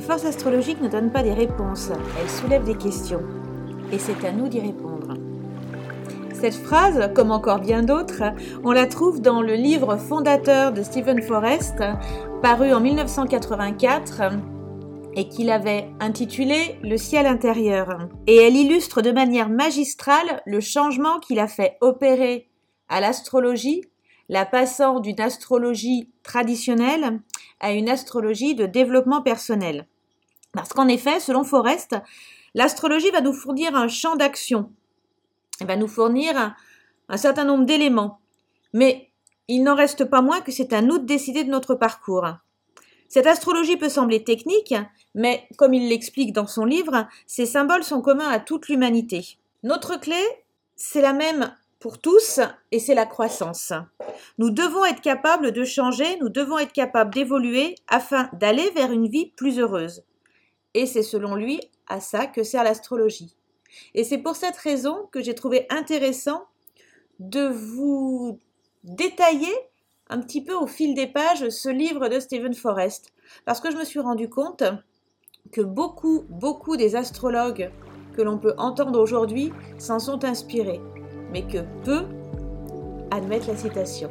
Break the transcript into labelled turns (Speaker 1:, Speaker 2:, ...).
Speaker 1: forces astrologiques ne donnent pas des réponses, elles soulèvent des questions. Et c'est à nous d'y répondre. Cette phrase, comme encore bien d'autres, on la trouve dans le livre fondateur de Stephen Forrest, paru en 1984 et qu'il avait intitulé Le ciel intérieur. Et elle illustre de manière magistrale le changement qu'il a fait opérer à l'astrologie, la passant d'une astrologie traditionnelle à une astrologie de développement personnel. Parce qu'en effet, selon Forrest, l'astrologie va nous fournir un champ d'action, elle va nous fournir un, certain nombre d'éléments, mais il n'en reste pas moins que c'est à nous de décider de notre parcours. Cette astrologie peut sembler technique, mais comme il l'explique dans son livre, ces symboles sont communs à toute l'humanité. Notre clé, c'est la même pour tous et c'est la croissance. Nous devons être capables de changer, nous devons être capables d'évoluer afin d'aller vers une vie plus heureuse. Et c'est selon lui à ça que sert l'astrologie. Et c'est pour cette raison que j'ai trouvé intéressant de vous détailler un petit peu au fil des pages ce livre de Stephen Forrest, parce que je me suis rendu compte que beaucoup, beaucoup des astrologues que l'on peut entendre aujourd'hui s'en sont inspirés, mais que peu admettent la citation.